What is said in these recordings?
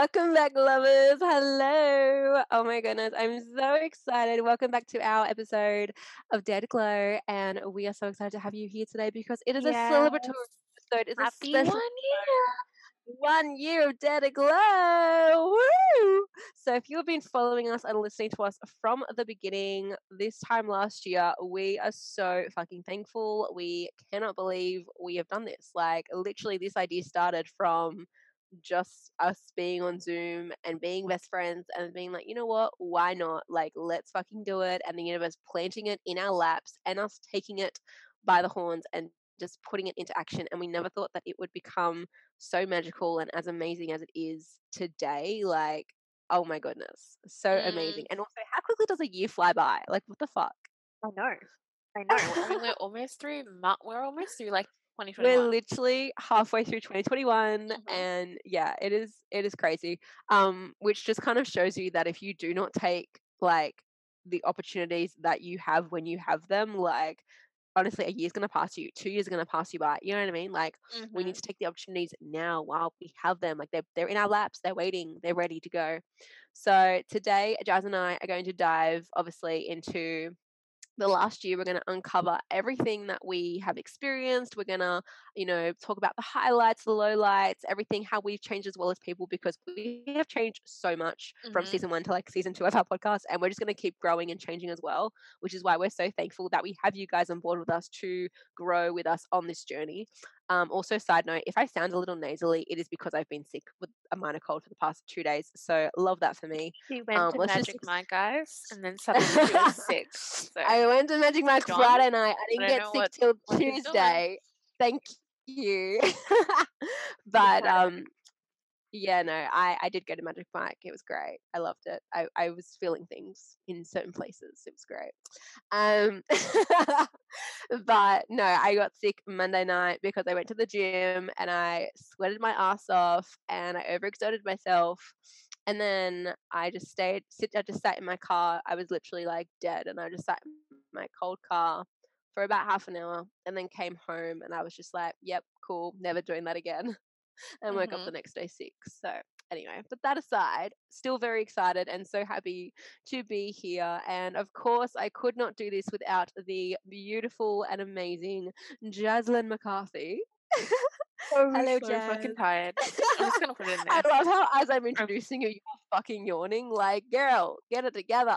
Welcome back, lovers. Hello. Oh my goodness. I'm so excited. Welcome back to our episode of Dead Glow. And we are so excited to have you here today because it is a celebratory episode. It's Happy a one year. one year of Dead Glow. Woo! So if you've been following us and listening to us from the beginning, this time last year, we are so fucking thankful. We cannot believe we have done this. Like literally this idea started from just us being on Zoom and being best friends and being like, you know what, why not? Like, let's fucking do it. And the universe planting it in our laps and us taking it by the horns and just putting it into action. And we never thought that it would become so magical and as amazing as it is today. Like, oh my goodness, so Mm. amazing. And also, how quickly does a year fly by? Like, what the fuck? I know. I know. I mean, we're almost through. We're almost through like We're literally halfway through 2021 Mhm. and yeah, it is it is crazy. Um which just kind of shows you that if you do not take like the opportunities that you have when you have them, like honestly a year's going to pass you, 2 years are going to pass you by. You know what I mean? Like we need Mhm. to take the opportunities now while we have them. Like they're they're in our laps, they're waiting, they're ready to go. So today Jazz and I are going to dive obviously into the last year we're going to uncover everything that we have experienced we're going to you know talk about the highlights the lowlights everything how we've changed as well as people because we have changed so much from Mhm. season one to like season two of our podcast and we're just going to keep growing and changing as well which is why we're so thankful that we have you guys on board with us to grow with us on this journey um, also side note if i sound a little nasally it is because i've been sick with a minor cold for the past two days so love that for me She went um, to let's just Magic Mike, guys, and then suddenly she was sick. So I went to Magic Mike John, Friday night. I didn't I get sick what- till what. Tuesday. Thank you. but um yeah, no, I I did go to Magic Mike. It was great. I loved it. I I was feeling things in certain places. It was great. Um but no, I got sick Monday night because I went to the gym and I sweated my ass off and I overexerted myself. And then I just stayed sit I just sat in my car. I was literally like dead and I just sat in my cold car for about half an hour and then came home and I was just like, Yep, cool, never doing that again. And woke up the mm-hmm. next day sick. So anyway, but that aside, still very excited and so happy to be here. And of course, I could not do this without the beautiful and amazing Jaslyn McCarthy. I'm oh, Hello, so fucking tired. I'm just gonna put it in I love how as I'm introducing you, you're fucking yawning. Like, girl, get it together.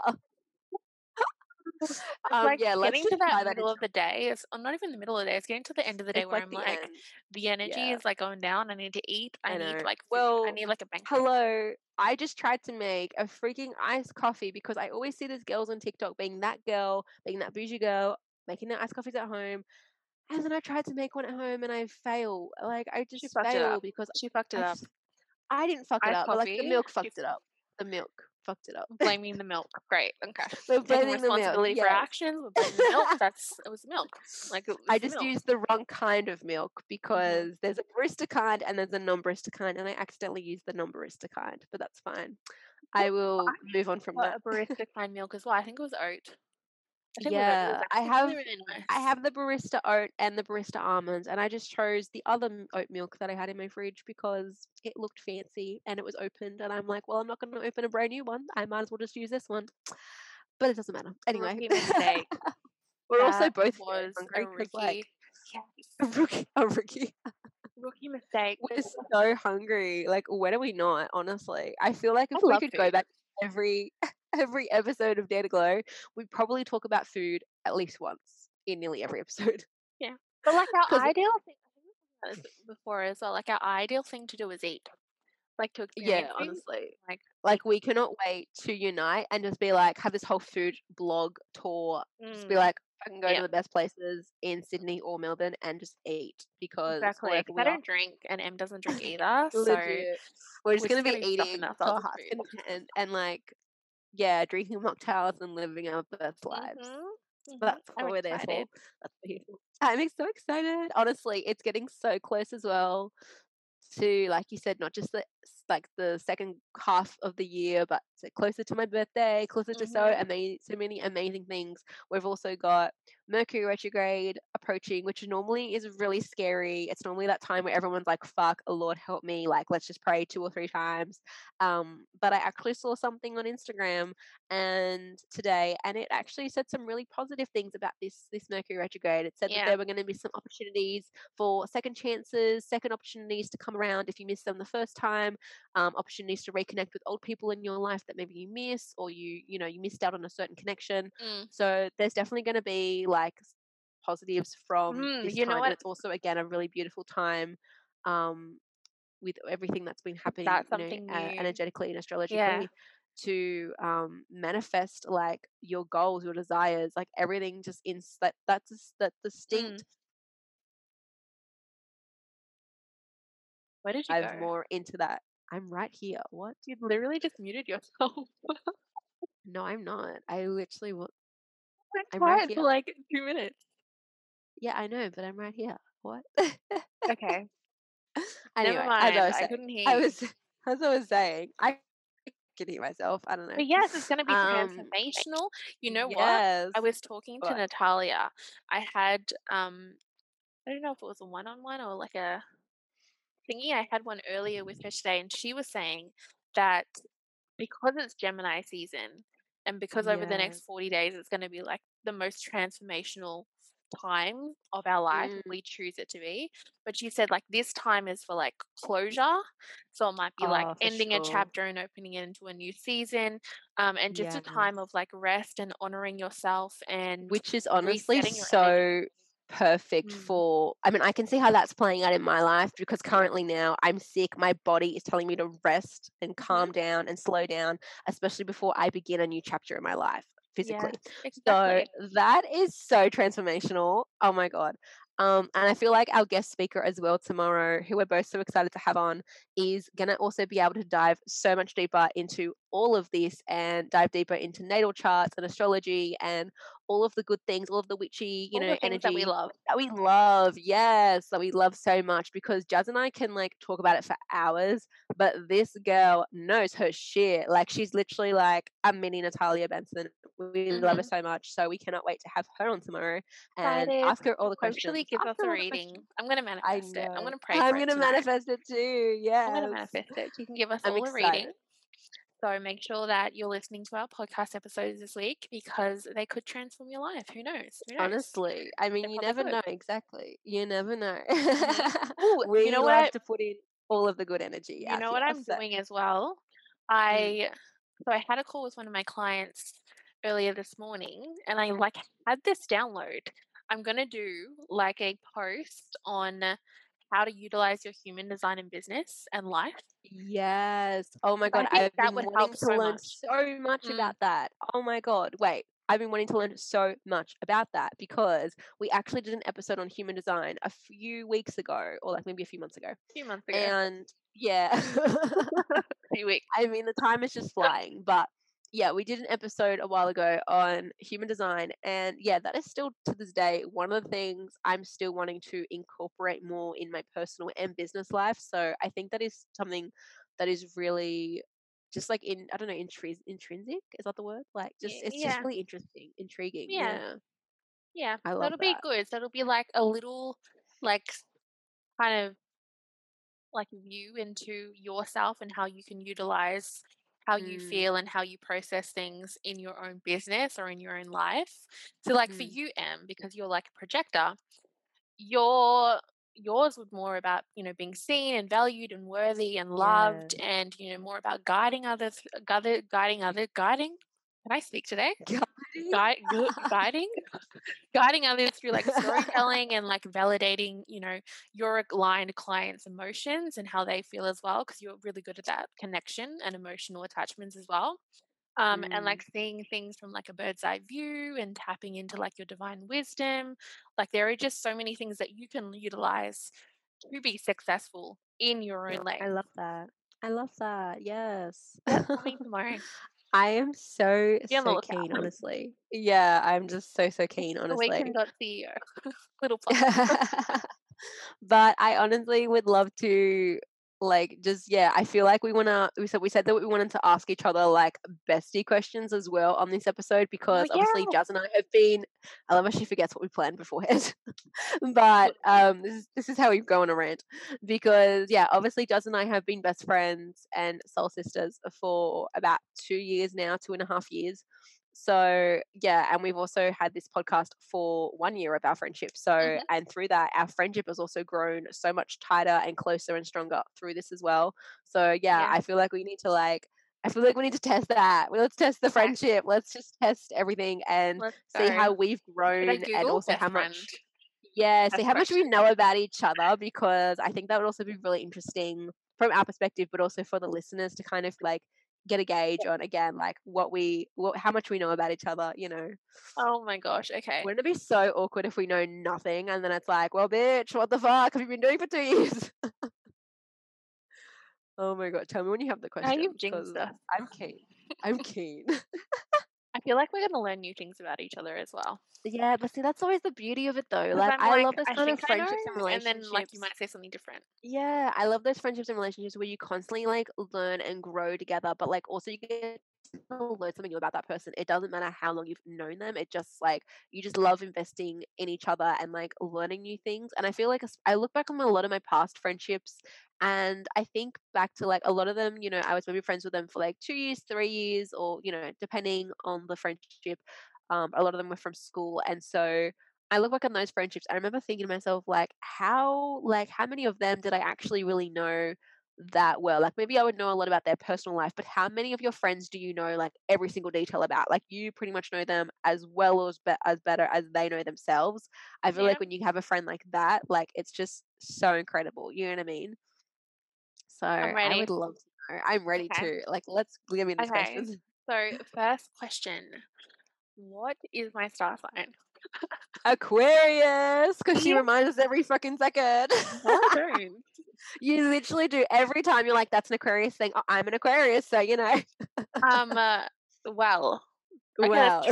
Um, like yeah, let's getting to that that middle of the day. It's not even in the middle of the day. It's getting to the end of the day it's where like I'm the like, end. the energy Yeah. is like going down. I need to eat. I, I need like food. Well, I need like a banquet. Hello. I just tried to make a freaking iced coffee because I always see these girls on TikTok being that girl, being that bougie girl, making their iced coffees at home. And then I tried to make one at home and I fail. Like I just fail up. because She fucked it I up. just I didn't fuck it up, but like the milk fucked it up. The milk fucked it up. blaming the milk. Great. Okay. We're Taking blaming the milk. responsibility for Yes. actions. The milk. That's it was milk. Like it was I just milk. used the wrong kind of milk Mm-hmm. because there's a barista kind and there's a non-barista kind, and I accidentally used the non-barista kind, but that's fine. I will move on from that. a barista kind milk as well. I think it was oat. I think it was oat. It was Yeah, I have nice. I have the barista oat and the barista almonds, and I just chose the other oat milk that I had in my fridge because it looked fancy and it was opened, and I'm like, well, I'm not going to open a brand new one. I might as well just use this one. But it doesn't matter anyway. We're also both was a hungry 'cause, rookie. like yes. a rookie, a rookie. Rookie mistake. We're so hungry. Like, when are we not? Honestly, I feel like I if we love could go back every every episode of Data Glow, we'd probably talk about food at least once in nearly every episode. Yeah. But like our ideal thing, I think we talked about this before as well. Like our ideal thing to do is eat, like to Yeah, honestly. like Like we cannot wait to unite and just be like have this whole food blog tour. Just be mm, like I can go Yeah. to the best places in Sydney or Melbourne and just eat because exactly. we I don't drink, and Em doesn't drink either. so we're just we're gonna just be gonna eating ourselves till hearts food. content and like yeah, drinking mocktails and living our best lives. Mhm, mhm. That's I'm what we're there for. That's what we're here for. I'm so excited. Honestly, it's getting so close as well to, like you said, not just the like the second half of the year, but closer to my birthday, closer to so Mhm. ama- so many amazing things. We've also got Mercury retrograde approaching, which normally is really scary. It's normally that time where everyone's like, "Fuck, oh Lord, help me!" Like, let's just pray two or three times. Um, but I actually saw something on Instagram and today, and it actually said some really positive things about this this Mercury retrograde. It said that Yeah. there were going to be some opportunities for second chances, second opportunities to come around if you missed them the first time, um, opportunities to reconnect with old people in your life that maybe you miss or you you know you missed out on a certain connection. Mm. So there's definitely going to be like positives from Mm, this you know time, what? and it's also again a really beautiful time. Um, with everything that's been happening, That's you know, something uh, new. energetically and Yeah. astrologically, to um, manifest like your goals, your desires, like everything just in that that's a that distinct Mm. Where did you dive go? more into that. I'm right here. What? You literally just muted yourself. No, I'm not. I literally Went I'm right quiet for like two minutes. Yeah, I know, but I'm right here. What? Okay. anyway, Never as I mind. was I couldn't hear I was as I was saying, I can hear myself. I don't know. But yes, it's going to be Um, transformational. You know what? I was talking to What? Natalia. I had um I don't know if it was a one-on-one or like a thingy. I had one earlier with her today, and she was saying that because it's Gemini season, and because over the next 40 days it's going to be like the most transformational time of our life Mm. we choose it to be. But she said like this time is for like closure. So it might be like Oh, for ending a chapter and opening it into a new season. Um, and just a time of like rest and honoring yourself and Which is honestly so energy. Perfect Mm. for I mean, I can see how that's playing out in my life because currently now I'm sick. My body is telling me to rest and calm down and slow down, especially before I begin a new chapter in my life physically. Yes, So that is so transformational. Oh my god. Um, and I feel like our guest speaker as well tomorrow, who we're both so excited to have on, is gonna also be able to dive so much deeper into all of this and dive deeper into natal charts and astrology and all of the good things, all of the witchy, you All know, things that we love. that we love. Yes, that we love so much because Jazz and I can like talk about it for hours, but this girl knows her shit. Like she's literally like a mini Natalia Benson. We love her Mhm. so much, so we cannot wait to have her on tomorrow and Excited. ask her all the questions. Gives Ask us a reading. I'm gonna manifest it. I'm gonna pray I'm gonna manifest it too. Yeah, I'm gonna manifest it. You can give us I'm all a reading. So make sure that you're listening to our podcast episodes this week because they could transform your life. Who knows? Who knows? Honestly, I mean, They you never know. Exactly. You never know. Mhm. Ooh, you we know what love I to put in all of the good energy you know here. what I'm So, doing as well? mm, I so I had a call with one of my clients earlier this morning and I like had this download. I'm gonna do like a post on how to utilize your human design in business and life. yes. Oh my god, I that been would help to so learn much. so much Mm. about that. Oh my god. Wait. I've been wanting to learn so much about that because we actually did an episode on human design a few weeks ago, or like maybe a few months ago. A few months ago. And yeah. few weeks. I mean, the time is just flying. But yeah, we did an episode a while ago on human design. And yeah, that is still to this day one of the things I'm still wanting to incorporate more in my personal and business life. So I think that is something that is really just like in I don't know intris- intrinsic is that the word like just it's just really interesting intriguing Yeah. yeah Yeah. I love it'll be good. So it'll be like a little like kind of like view into yourself and how you can utilize how you mm, feel and how you process things in your own business or in your own life. So like for mm, you, Em, because you're like a projector, your yours would more about you know being seen and valued and worthy and loved yeah. and you know more about guiding others guiding other guiding? Can i speak today Gu- guiding guiding others through like storytelling and like validating you know your aligned clients emotions and how they feel as well because you're really good at that connection and emotional attachments as well um and mm, like seeing things from like a bird's eye view and tapping into like your divine wisdom like there are just so many things that you can utilize to be successful in your own life I love that. I love that. Yes. coming tomorrow I am so, so keen, honestly. Yeah, I'm just so, so keen, honestly. awaken.ceo little plug but I honestly would love to like just yeah i feel like we want to we said we said that we wanted to ask each other like bestie questions as well on this episode because Oh, obviously jazz and i have been i love how she forgets what we planned beforehand. But um this is this is how we go on a rant because yeah obviously jazz and i have been best friends and soul sisters for about two years now two and a half years so yeah and we've also had this podcast for one year of our friendship so Mhm. and through that our friendship has also grown so much tighter and closer and stronger through this as well so yeah, Yeah. i feel like we need to like i feel like we need to test that well, let's test the friendship let's just test everything and see how we've grown and also best how friend? much yeah see how much we know about each other because i think that would also be really interesting from our perspective but also for the listeners to kind of like get a gauge on again like what we what, how much we know about each other you know Oh my gosh. Okay. wouldn't it be so awkward if we know nothing and then it's like well bitch what the fuck have you been doing for two years oh my god tell me when you have the question Now you've jinxed us. i'm keen i'm keen feel like we're gonna learn new things about each other as well. yeah but see that's always the beauty of it though. like i like, love this I kind of think I know, friendships and relationships. and then like you might say something different. Yeah, I love those friendships and relationships where you constantly like learn and grow together, but like also you get to learn something new about that person. It doesn't matter how long you've known them. It just like you just love investing in each other and like learning new things. And I feel like I look back on a lot of my past friendships and I think back to like a lot of them, you know, I was maybe friends with them for like two years, three years, or you know, depending on the friendship. Um, a lot of them were from school, and so I look back on those friendships. I remember thinking to myself, like, how, like, how many of them did I actually really know that well? Like, maybe I would know a lot about their personal life, but how many of your friends do you know, like, every single detail about? Like, you pretty much know them as well or as, be- as better as they know themselves. I feel Yeah. like when you have a friend like that, like, it's just so incredible. You know what I mean? So I would love to know. I'm ready Okay. to. Like, let's give me these Okay. questions. So first question. What is my star sign? Aquarius, because she Yeah. reminds us every fucking second. No, I don't. You literally do every time. You're like, "That's an Aquarius thing." Oh, I'm an Aquarius, so you know. um uh, well. Okay, well.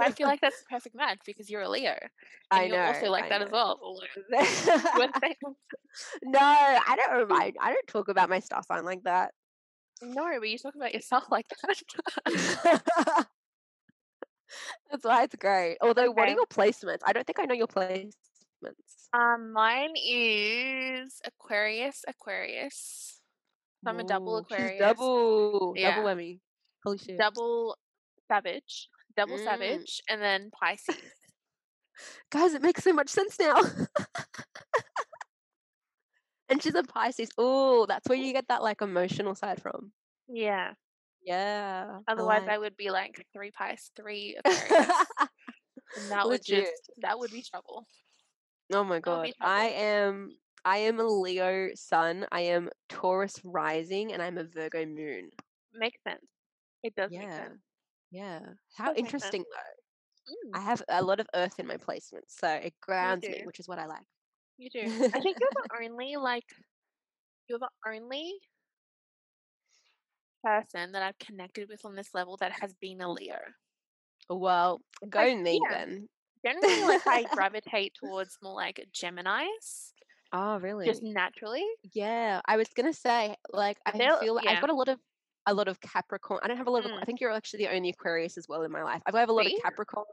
I feel like that's the perfect match because you're a Leo. And I you're know. also like I that as well. So, like, one thing. no, I don't. remind- I don't talk about my star sign like that. No, but you talk about yourself like that. That's why it's great. Although, what are your placements? I don't think I know your placements. um, mine is Aquarius, Aquarius. So I'm a double Ooh, Aquarius. double, Yeah. double whammy. Holy shit! double Savage, double Mm. Savage, and then Pisces. Guys, it makes so much sense now. and she's a Pisces. Oh, that's where you get that like emotional side from. Yeah. Yeah. Otherwise, I like. would be like three Pisces, three Aquarius, and that would just that would be trouble. Oh my god. I am I am a Leo sun, I am Taurus rising, and I'm a Virgo moon. Makes sense. It does make Yeah. sense. Yeah. How Does make interesting though. Mm, I have a lot of earth in my placements, so it grounds me, which is what I like. you do. I think you're the only like you're the only person that I've connected with on this level that has been a Leo. well, go Like, me yeah. then. Generally, like I gravitate towards more like Gemini's, Oh, really? just naturally. Yeah, I was gonna say, like, I They'll- feel like I've got a lot of a lot of Capricorn. I don't have a lot of. Mm. I think you're actually the only Aquarius as well in my life. I have got a lot See? of Capricorns.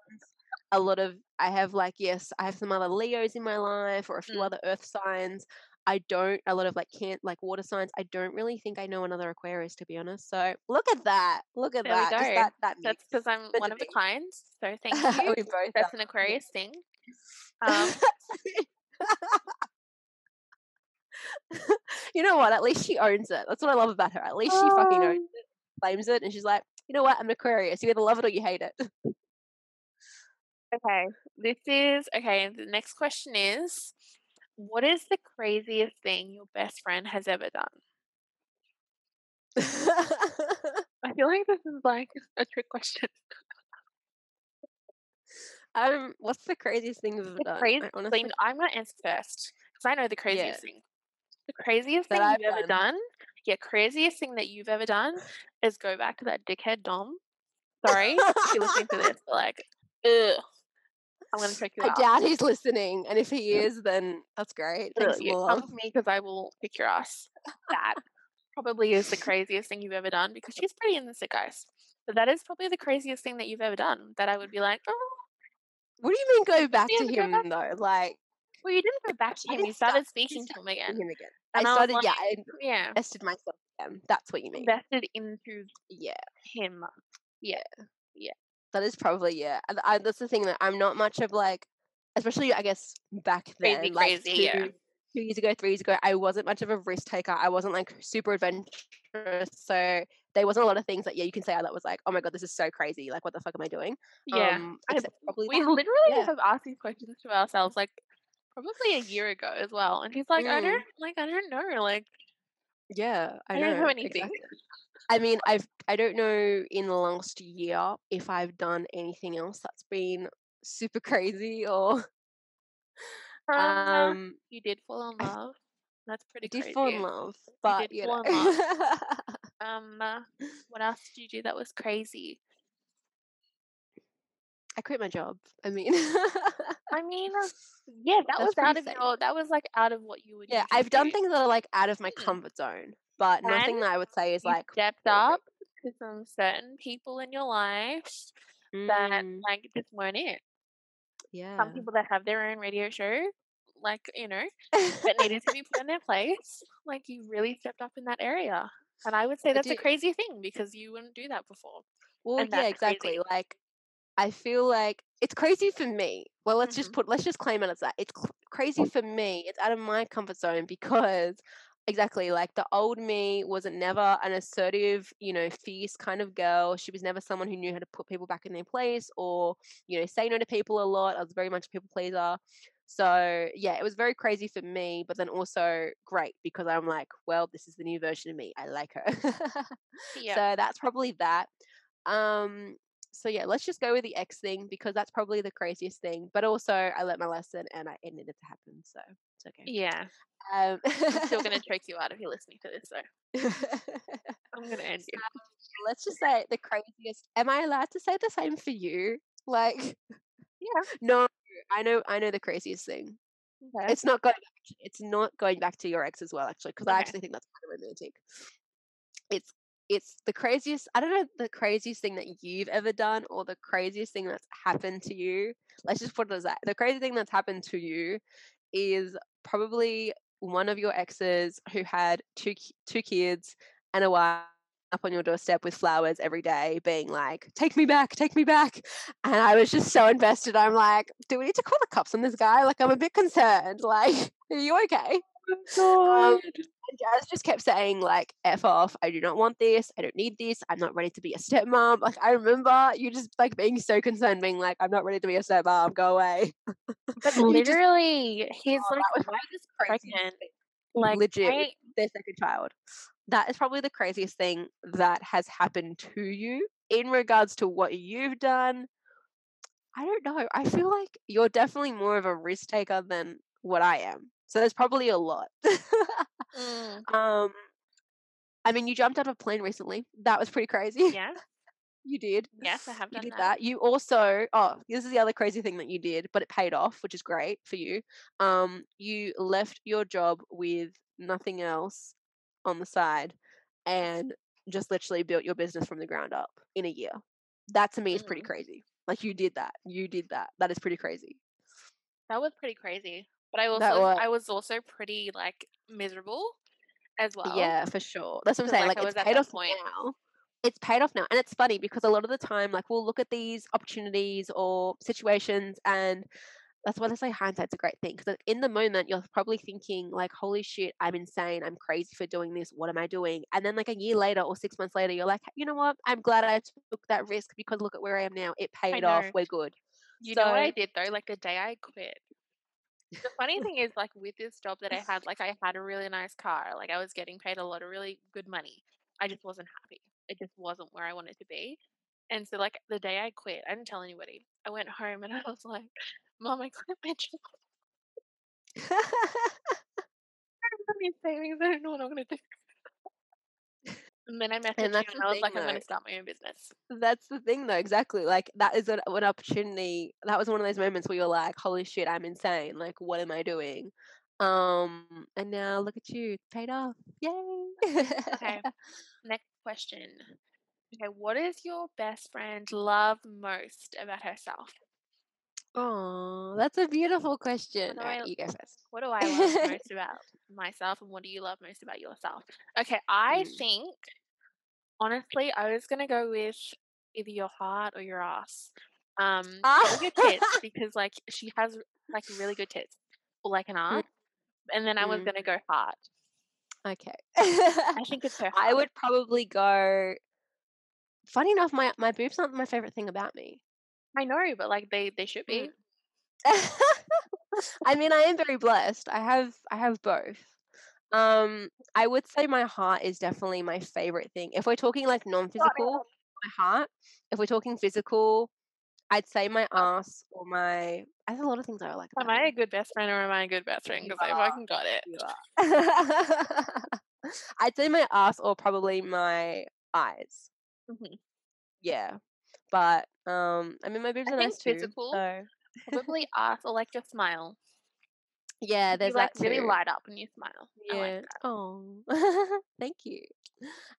A lot of I have like yes, I have some other Leos in my life or a few Mm. other Earth signs. I don't a lot of like can't like water signs. I don't really think I know another Aquarius to be honest. So look at that. Look at There that. That that That's because I'm one of the kinds. So thank you. we both That's an Aquarius thing. Um, you know what? At least she owns it. That's what I love about her. At least she fucking owns Um, it, claims it, and she's like, you know what? I'm an Aquarius. You either love it or you hate it. Okay, this is okay. The next question is What is the craziest thing your best friend has ever done? I feel like this is like a trick question. um, what's the craziest thing you've ever done? crazy I honestly, I'm to answer first because I know the craziest thing. The craziest That thing I've you've ever done. done, yeah, craziest thing that you've ever done is go back to that dickhead Dom. Sorry, if you're listening to this, but like, ugh. I'm gonna check you I out. doubt he's listening, and if he is, then that's great. Thanks come to me because I will kick your ass. That probably is the craziest thing you've ever done because she's pretty innocent, guys. But that is probably the craziest thing that you've ever done. That I would be like, oh, What do you mean go back to him back though? Like well, you didn't go back to him. You started I speaking to him again. him again. I I started, like, yeah, I Yeah, invested myself again. That's what you mean. invested into yeah him. yeah, him. That is probably yeah. I, that's the thing that I'm not much of like, especially I guess back then, Crazy, like crazy, two, yeah. two years ago, three years ago, I wasn't much of a risk taker. I wasn't like super adventurous, so there wasn't a lot of things that yeah you can say that was like, oh my god, this is so crazy. Like, what the fuck am I doing? Yeah. um, I- probably we that. literally yeah. have asked these questions to ourselves like probably a year ago as well. And he's like, I Mm. don't like I don't know. Like Yeah, I, I, don't know anything. exactly. I mean, I've I don't know in the last year if I've done anything else that's been super crazy or Um, um you did fall in love. That's I pretty did crazy. fall in love, but did you fall know. in Um, uh, what else did you do that was crazy? I quit my job. I mean, I mean, yeah, that That's was out of your. That was like out of what you would. yeah, I've done things that are like out of my Hmm. comfort zone, but nothing that I would say is like stepped up to some certain people in your life that Mm, like just weren't it. yeah. Some people that have their own radio show, like you know, that needed to be put in their place. Like you really stepped up in that area, and I would say that's a crazy thing because you wouldn't do that before. Well, and yeah, that's crazy. exactly. Like, I feel like it's crazy for me. Well, let's just Mhm. put, let's just claim it as that. It's cl- crazy for me. It's out of my comfort zone because, exactly, like the old me wasn't never an assertive, you know, fierce kind of girl. She was never someone who knew how to put people back in their place or, you know, say no to people a lot. I was very much a people pleaser. So, yeah, it was very crazy for me, but then also great because I'm like, well, this is the new version of me. I like her. Yeah. So that's probably that. Um, so yeah, let's just go with the X thing because that's probably the craziest thing. But also, I learnt my lesson and I, ended it needed to happen, so it's okay. yeah. Um, I'm still gonna choke you out if you're listening to this, though. I'm gonna end you. let's just say the craziest. Am I allowed to say the same for you? Like, Yeah. no, I know, I know the craziest thing. Okay. It's not going. Back, it's not going back to your ex as well, actually, because I actually think that's kind of romantic. It's it's the craziest. I don't know the craziest thing that you've ever done, or the craziest thing that's happened to you. Let's just put it as that. The crazy thing that's happened to you is probably one of your exes who had two two kids and a wife up on your doorstep with flowers every day being like take me back take me back and i was just so invested i'm like do we need to call the cops on this guy? Like i'm a bit concerned like are you okay Um, and Jazz just kept saying like F off, I do not want this, I don't need this, I'm not ready to be a stepmom. Like I remember you just like being so concerned, being like, I'm not ready to be a stepmom, go away. But You just- literally, his Oh, like wife is pregnant. Like Legit. I- Their second child. That is probably the craziest thing that has happened to you in regards to what you've done. I don't know. I feel like you're definitely more of a risk taker than what I am. So there's probably a lot. Mm, um I mean you jumped out of a plane recently. That was pretty crazy. yeah. You did. Yes, I have You done did that. that. You also, oh, this is the other crazy thing that you did, but it paid off, which is great for you. Um, you left your job with nothing else on the side and just literally built your business from the ground up in a year. That to me is pretty Mhm. crazy. Like you did that. You did that. That is pretty crazy. That was pretty crazy. But I also I was also pretty like miserable as well. Yeah, for sure. That's what I'm saying. like, Like, it's paid that off point. now. It's paid off now. And it's funny because a lot of the time, like we'll look at these opportunities or situations and that's why they say hindsight's a great thing. Because in the moment, you're probably thinking, like, holy shit, I'm insane. I'm crazy for doing this. What am I doing? And then, like, a year later or six months later, you're like, you know what? I'm glad I took that risk because look at where I am now. It paid off. We're good. You know what I did though? Like the day I quit. The funny thing is, like with this job that I had, like I had a really nice car. Like I was getting paid a lot of really good money. I just wasn't happy. It just wasn't where I wanted to be. And so, like the day I quit, I didn't tell anybody. I went home and I was like, "Mom, I quit my job. I have savings. I don't know what I'm gonna do." And then I messaged And you that's and I was thing, like, I'm going to start my own business. That's the thing, though. Exactly. Like that is an, an opportunity. That was one of those moments where you're like, "Holy shit, I'm insane! Like, what am I doing?" Um, and now look at you, paid off. Yay! Okay. Next question. Okay, what does your best friend love most about herself? Oh, that's a beautiful question. do All right, I- you go first. What do I love most about myself and what do you love most about yourself? Okay, I Mm. think honestly I was gonna go with either your heart or your ass. Um probably your tits because like she has like really good tits. Or like an ass. And then I was Mm. gonna go heart. Okay. I think it's her I would probably go. Funny enough, my my boobs aren't my favorite thing about me. I know, but like they they should be. I mean, I am very blessed. I have I have both. Um, I would say my heart is definitely my favorite thing. If we're talking like non-physical, my heart. If we're talking physical, I'd say my ass or my. There's a lot of things I like. Am I a good best friend or am I a good best friend? Because I fucking got it. I'd say my ass or probably my eyes. Mhm. Yeah, but um, I mean my boobs I are nice too. physical, So Probably ass or like your smile. Yeah, there's you like that really too. light up when you smile. Yeah. like. Oh, thank you.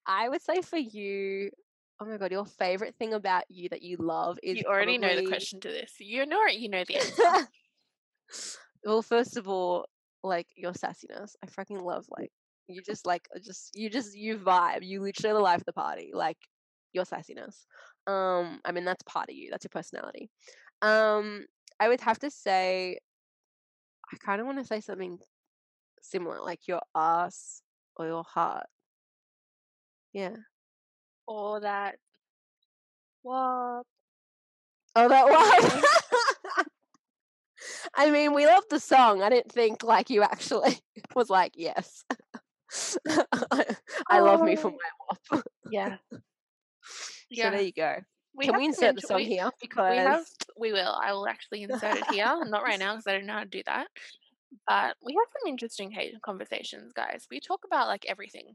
I would say for you, oh my god, your favorite thing about you that you love is You already know the question to this. You know it. you know the answer. well, first of all, like your sassiness. I fucking love like you just like uh, just you just you vibe. You literally the life of the party. Like your sassiness. Um, I mean that's part of you. That's your personality. Um, I would have to say, I kind of want to say something similar, like your ass or your heart. Yeah. or that what Oh, that was. I mean, we love the song. I didn't think like you actually was like, yes. I, I love me for Oh. my WAP. yeah. So yeah. there you go. We Can we insert song we, here? Because we have we will. I will actually insert it here. Not right now because I don't know how to do that. But we have some interesting conversations, guys. We talk about like everything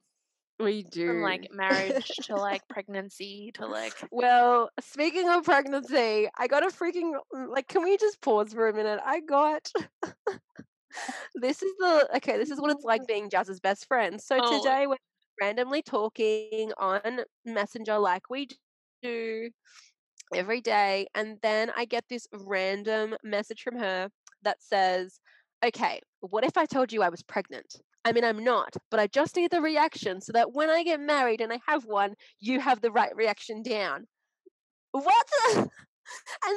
we do. from like marriage to like pregnancy to like Well, speaking of pregnancy, I got a freaking mm, like. Can we just pause for a minute? I got. this is the okay. This is what it's like being Jazz's best friend. So Oh. today we're randomly talking on Messenger, like we do every day, and then I get this random message from her that says, "Okay, what if I told you I was pregnant?" I mean, I'm not, but I just need the reaction so that when I get married and I have one, you have the right reaction down. What? and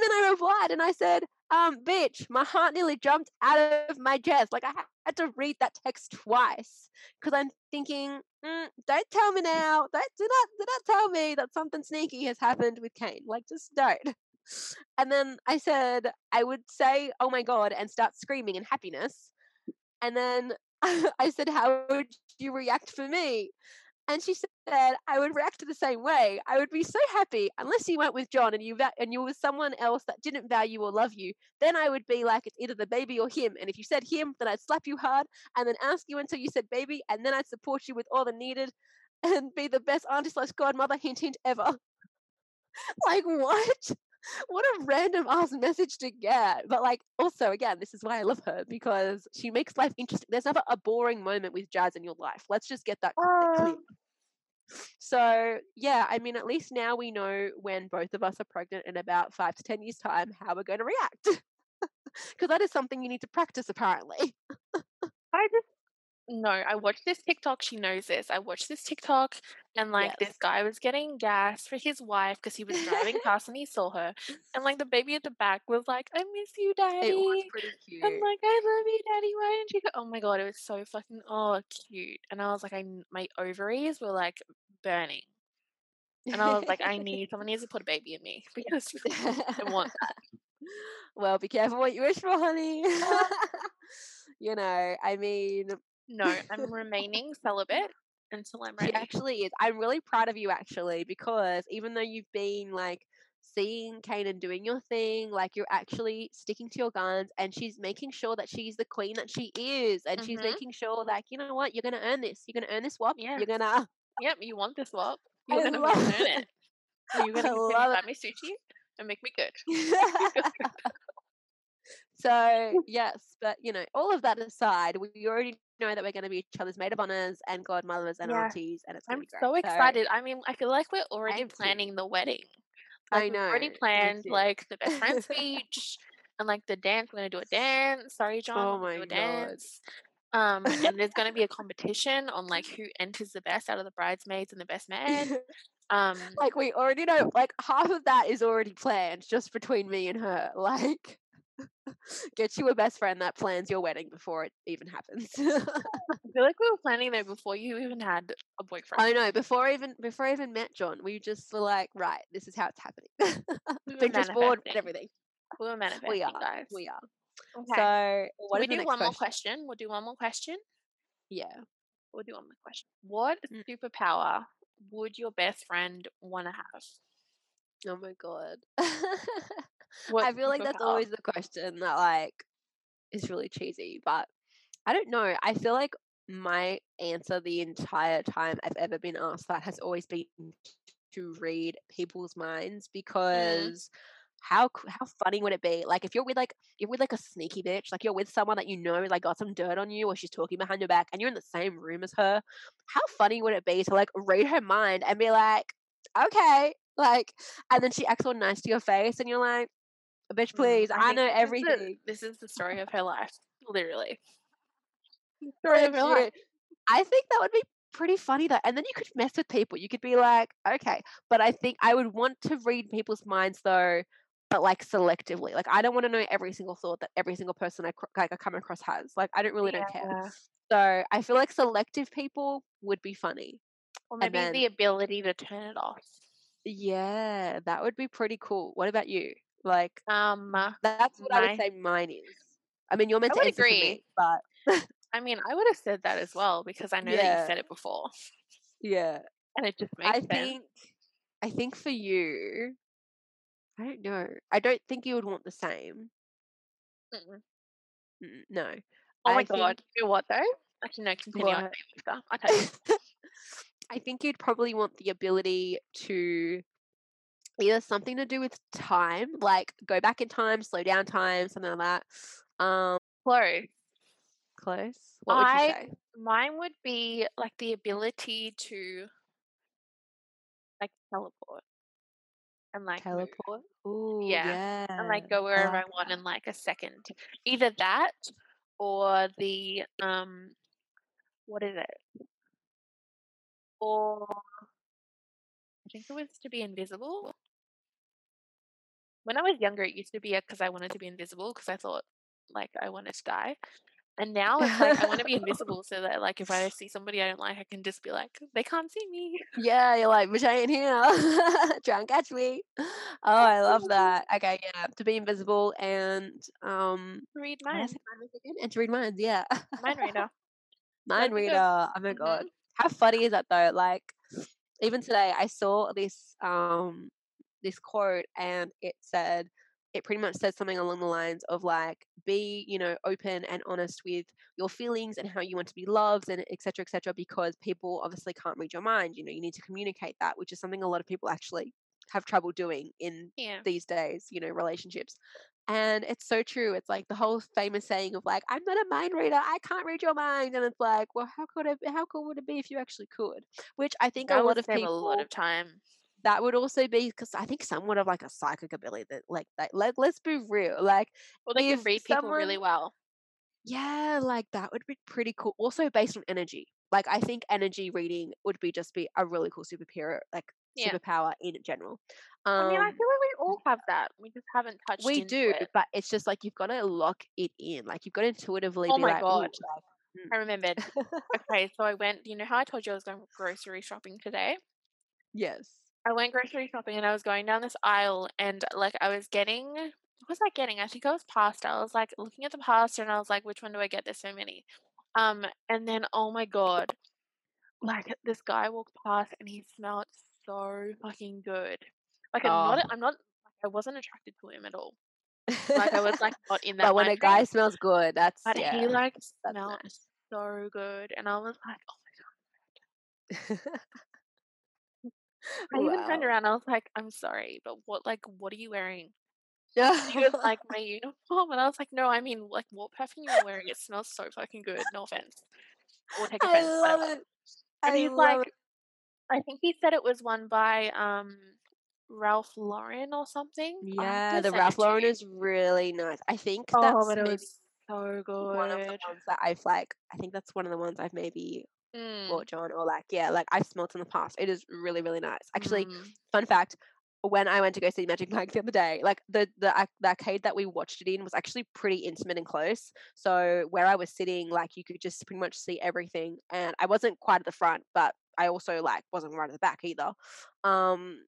then I replied and I said, um, bitch, my heart nearly jumped out of my chest. Like I had to read that text twice because I'm thinking, mm, don't tell me now. Don't do not do not tell me that something sneaky has happened with Kane. Like just don't. And then I said I would say, oh my god, and start screaming in happiness. And then I said, how would you react for me? And she said, I would react the same way. I would be so happy unless you went with John and you va- and you were someone else that didn't value or love you. Then I would be like, it's either the baby or him. And if you said him, then I'd slap you hard and then ask you until you said baby, and then I'd support you with all the needed and be the best auntie slash godmother hint hint ever. like what? What a random ass message to get. But like also again, this is why I love her because she makes life interesting. There's never a boring moment with Jazz in your life. Let's just get that clear. Um, So yeah, I mean, at least now we know when both of us are pregnant in about five to ten years' time how we're going to react. Because that is something you need to practice, apparently. I just no, I watched this TikTok. She knows this. I watched this TikTok, and like Yes. this guy was getting gas for his wife because he was driving past and he saw her, and like the baby at the back was like, "I miss you, daddy." It was pretty cute. I'm like, I love you, daddy. Why didn't you go? Oh my god, it was so fucking oh cute. And I was like, I my ovaries were like burning, and I was like, I need someone needs to put a baby in me because I want that. well, be careful what you wish for, honey. you know, I mean, no. I'm remaining celibate until I'm she actually is. I'm really proud of you, actually, because even though you've been like seeing Kanan doing your thing, like you're actually sticking to your guns, and she's making sure that she's the queen that she is, and she's Mhm. making sure, like, you know what, you're gonna earn this. You're gonna earn this WAP. Yeah. You're gonna. Yep, you want this swap. I You're gonna love earn it. it. You're gonna I to buy me sushi and make me good. So yes, but you know, all of that aside, we already know that we're going to be each other's maid of honors and godmothers and Yeah. aunties, and it's going I'm to be great. so excited. I mean, I feel like we're already planning the wedding. I Like we've already know, planned like the best friend speech and like the dance. We're gonna do a dance. Sorry, John. Oh my do a God. dance. Um, and there's gonna be a competition on like who enters the best out of the bridesmaids and the best man. Um, like we already know, like half of that is already planned just between me and her. Like, get you a best friend that plans your wedding before it even happens. I feel like we were planning though before you even had a boyfriend. I know. Before I even before I even met John, we just were like, right, this is how it's happening. We were Pinterest board and everything. We were manifesting, We are. guys. We are. Okay. So, what we do one more question? question. We'll do one more question. Yeah. We'll do one more question. What Mm. superpower would your best friend want to have? Oh my god. What I feel like that's superpower? always the question that like is really cheesy, but I don't know. I feel like my answer the entire time I've ever been asked that has always been to read people's minds mm-hmm. because how how funny would it be? Like if you're with like if you're with like a sneaky bitch, like you're with someone that you know like got some dirt on you or she's talking behind your back and you're in the same room as her. How funny would it be to like read her mind and be like, okay, like, and then she acts all nice to your face and you're like, bitch, Mm, please, I, think know this is the- everything. This is the story of her life, literally. Story of her life. I think that would be pretty funny though. And then you could mess with people. You could be like, okay, but I think I would want to read people's minds though, but like selectively. Like I don't want to know every single thought that every single person I like I come across has. Like I don't really don't care. So I feel like selective people would be funny. Or maybe then- the ability to turn it off. Yeah, that would be pretty cool. What about you? Like Um, that's what I would say mine is. I mean, you're meant to answer for agree. me, but I mean, I would have said that as well because I know that you said it before, yeah, and it just makes I sense. think I think for you, I don't know. I don't think you would want the same. Mm-mm. Mm, No. Oh my I god! You know what though? Actually, no. Continue on. What? I'll tell you. I think you'd probably want the ability to either something to do with time, like go back in time, slow down time, something like that. Um, Close. close. What would you say? Mine would be like the ability to like teleport and like. Teleport. Ooh, Yeah, yeah. and like go wherever I want in like a second. Either that or the um what is it? Or I think it was to be invisible. When I was younger, it used to be because I wanted to be invisible because I thought like I wanted to die. And now it's like I want to be invisible so that like if I see somebody I don't like, I can just be like, they can't see me. Yeah, you're like, but I ain't here. Try and catch me. Oh, I love that. Okay, yeah, to be invisible and um, Read what did I minds. say mine was again? And to read minds. Yeah, Mind reader. mind That'd be good. reader. Oh my god, how funny is that though? Like, even today, I saw this um this quote, and it said it pretty much said something along the lines of like be you know open and honest with your feelings and how you want to be loved and etc etc because people obviously can't read your mind you know you need to communicate that which is something a lot of people actually have trouble doing in Yeah. these days you know relationships and it's so true it's like the whole famous saying of like i'm not a mind reader i can't read your mind and it's like well how could it how cool would it be if you actually could which i think That a lot of people a lot of time. That would also be because I think somewhat of like a psychic ability that like let, let's be real like Well, they can read people really well. yeah like that would be pretty cool also based on energy like I think energy reading would be just be a really cool superhero like Yeah. superpower in general um I mean, I feel like we all have that. We just haven't touched. we do It. but it's just like you've got to lock it in like you've got to intuitively Oh be my like, God. like, I remembered. okay, so I went. You know how I told you I was going grocery shopping today? yes I went grocery shopping and I was going down this aisle and like I was getting. What was I getting? I think I was pasta. I was like looking at the pasta and I was like, which one do I get? There's so many. Um, and then oh my god, like this guy walked past and he smelled so fucking good. Like I'm not. Oh. I'm not. I wasn't attracted to him at all. Like I was like not in that. but when a guy smells good that's But yeah he like smelled nice. so good, and I was like, oh my god. I even turned around. I was like, "I'm sorry, but what? Like, what are you wearing?" Yeah. He was like, "My uniform," and I was like, "No, I mean, like, what perfume you're wearing? It smells so fucking good. No offense, or take I love whatever." it. And I he's love it. like, I think he said it was one by um Ralph Lauren or something. Yeah, the Ralph Lauren is really nice. I think Oh, that's maybe was so one of the ones that I've like I think that's one of the ones I've maybe Mm. John or like yeah, like I've smelt in the past. It is really, really nice. Actually, Mm. fun fact, when I went to go see Magic Mike the other day, like the the, the arcade that we watched it in was actually pretty intimate and close. So where I was sitting, like you could just pretty much see everything, and I wasn't quite at the front, but I also like wasn't right at the back either. Um,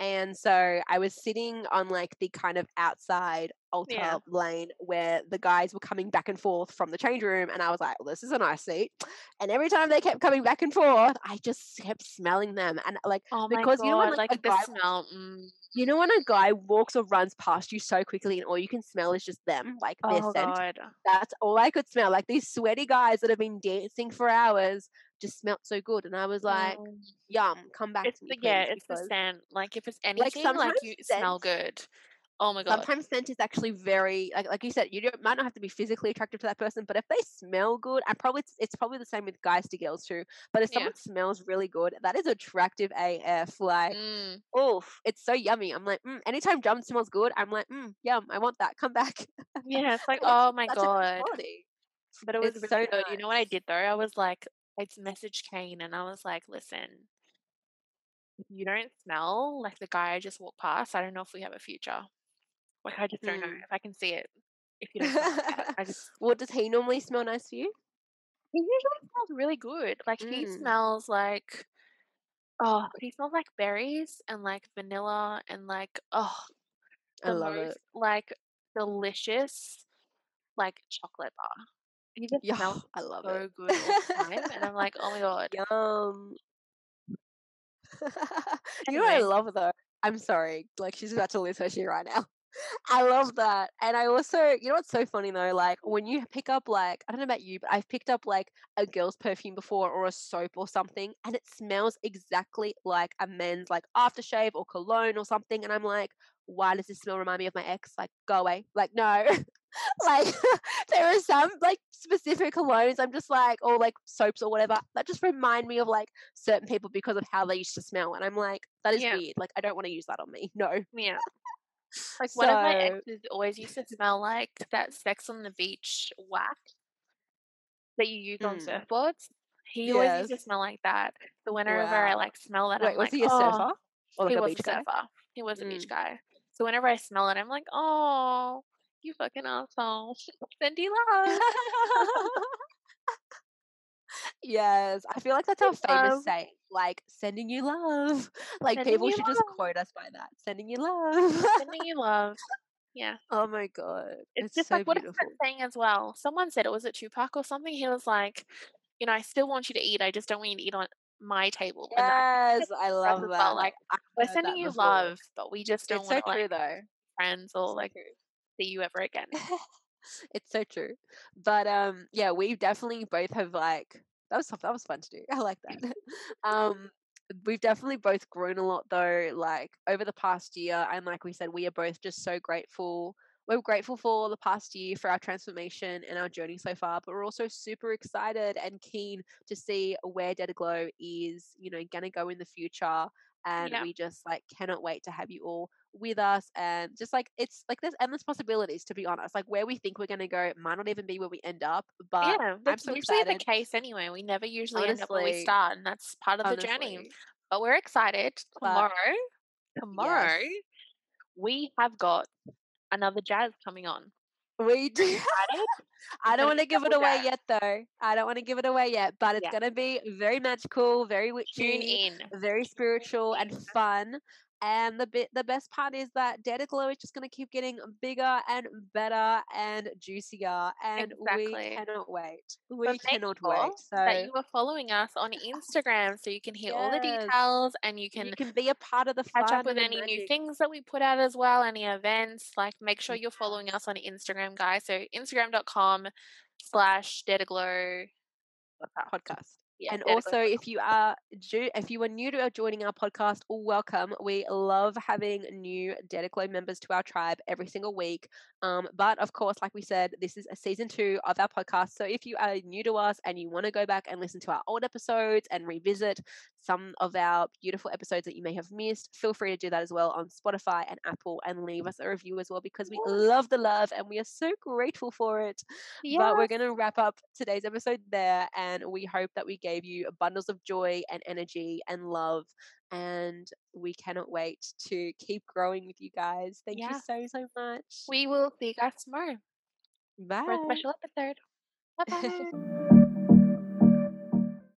and so I was sitting on like the kind of outside altar Yeah. lane where the guys were coming back and forth from the change room. And I was like, well, this is a nice seat. And every time they kept coming back and forth, I just kept smelling them. And like, Oh because you know when like like the guy, smell. Mm. you know when a guy walks or runs past you so quickly and all you can smell is just them, like their Oh scent. That's all I could smell. Like these sweaty guys that have been dancing for hours just smelt so good. And I was like, Mm. yum, come back It's to me, the yeah, it's the scent. Like if it's like anything, like sometimes you scent smell good. Oh my god. sometimes scent is actually very like like you said you don't, might not have to be physically attractive to that person but if they smell good and probably it's, it's probably the same with guys to girls too but if Yeah. someone smells really good that is attractive af like Mm. oof it's so yummy i'm like mm, anytime drum smells good i'm like mm, yum i want that come back Yeah, it's like, oh my such a good god. But it was it's really so good. You know what I did though? I was like, I messaged Kane and I was like, listen, if you don't smell like the guy I just walked past, I don't know if we have a future. Like I just don't know Mm. if I can see it. If you don't like I just what does he normally smell nice for you he usually smells really good. Like he mm, smells like oh, he smells like berries and like vanilla and like oh i love most it like delicious like chocolate bar. He just smells i love it so good all the time, and I'm like, oh my god. Yum. you know what I love though? I'm sorry, like she's about to lose her shit right now. I love that. And I also, you know what's so funny though? Like when you pick up like, I don't know about you, but I've picked up like a girl's perfume before or a soap or something, and it smells exactly like a men's like aftershave or cologne or something. And I'm like, why does this smell remind me of my ex? Like, go away. Like, no. like there are some like specific colognes I'm just like or like soaps or whatever that just remind me of like certain people because of how they used to smell and I'm like that is yeah, weird like I don't want to use that on me no yeah. Like one of my so exes always used to smell like that Sex on the Beach wax that you use on mm, surfboards. He always used to smell like that. The So whenever I like smell that, I'm wait was like, he a oh, surfer or like he a was a beach guy surfer. He was a mm. beach guy. So whenever I smell it, I'm like, oh, you fucking asshole. Cindy love. yes I feel like that's our famous saying like sending you love like Sending people should just quote us by that sending you love Sending you love. Yeah. oh my god It's it's just so like what is that beautiful saying as well? Someone said it was it Tupac or something. He was like, you know, I still want you to eat. I just don't want you to eat on my table. And I think Yes, I it's for us love as well. that. Like I've we're sending you before. love, but we just don't It's so want to like true though. friends or So like true. See you ever again. it's so true. But um yeah, we definitely both have like that was that was fun to do. I like that. um we've definitely both grown a lot though like over the past year and like we said we are both just so grateful we're grateful for the past year for our transformation and our journey so far but we're also super excited and keen to see where Dead Glow is you know gonna go in the future and Yeah. we just like cannot wait to have you all with us and just like it's like there's endless possibilities to be honest like where we think we're going to go might not even be where we end up but Yeah, i'm that's so usually excited the case anyway. We never usually end up where we start, and that's part of the journey. But we're excited. but Tomorrow, tomorrow, yes we have got another jazz coming on. we do? I don't want to give it away yet, though. I don't want to give it away yet, but it's Yeah. going to be very magical, very Tune witchy, in. very spiritual, and fun. And the bit, the best part is that Data Glow is just going to keep getting bigger and better and juicier, and we cannot wait. We cannot wait. that you are following us on Instagram so you can hear all the details and you can you can be a part of the catch up fun with any new things that we put out as well, any events. Like make sure you're following us on Instagram, guys. So instagram.com slash Data Glow. Podcast. Yeah, and also, if you are if you are new to joining our podcast, welcome. We love having new Glow members to our tribe every single week. Um, but of course, like we said, this is a season two of our podcast. So if you are new to us and you want to go back and listen to our old episodes and revisit some of our beautiful episodes that you may have missed, feel free to do that as well on Spotify and Apple and leave us a review as well because we love the love and we are so grateful for it. But we're going to wrap up today's episode there. And we hope that we gave you bundles of joy and energy and love. And we cannot wait to keep growing with you guys. Thank you so, so much. We will see you guys tomorrow Bye. for a special episode. Bye bye.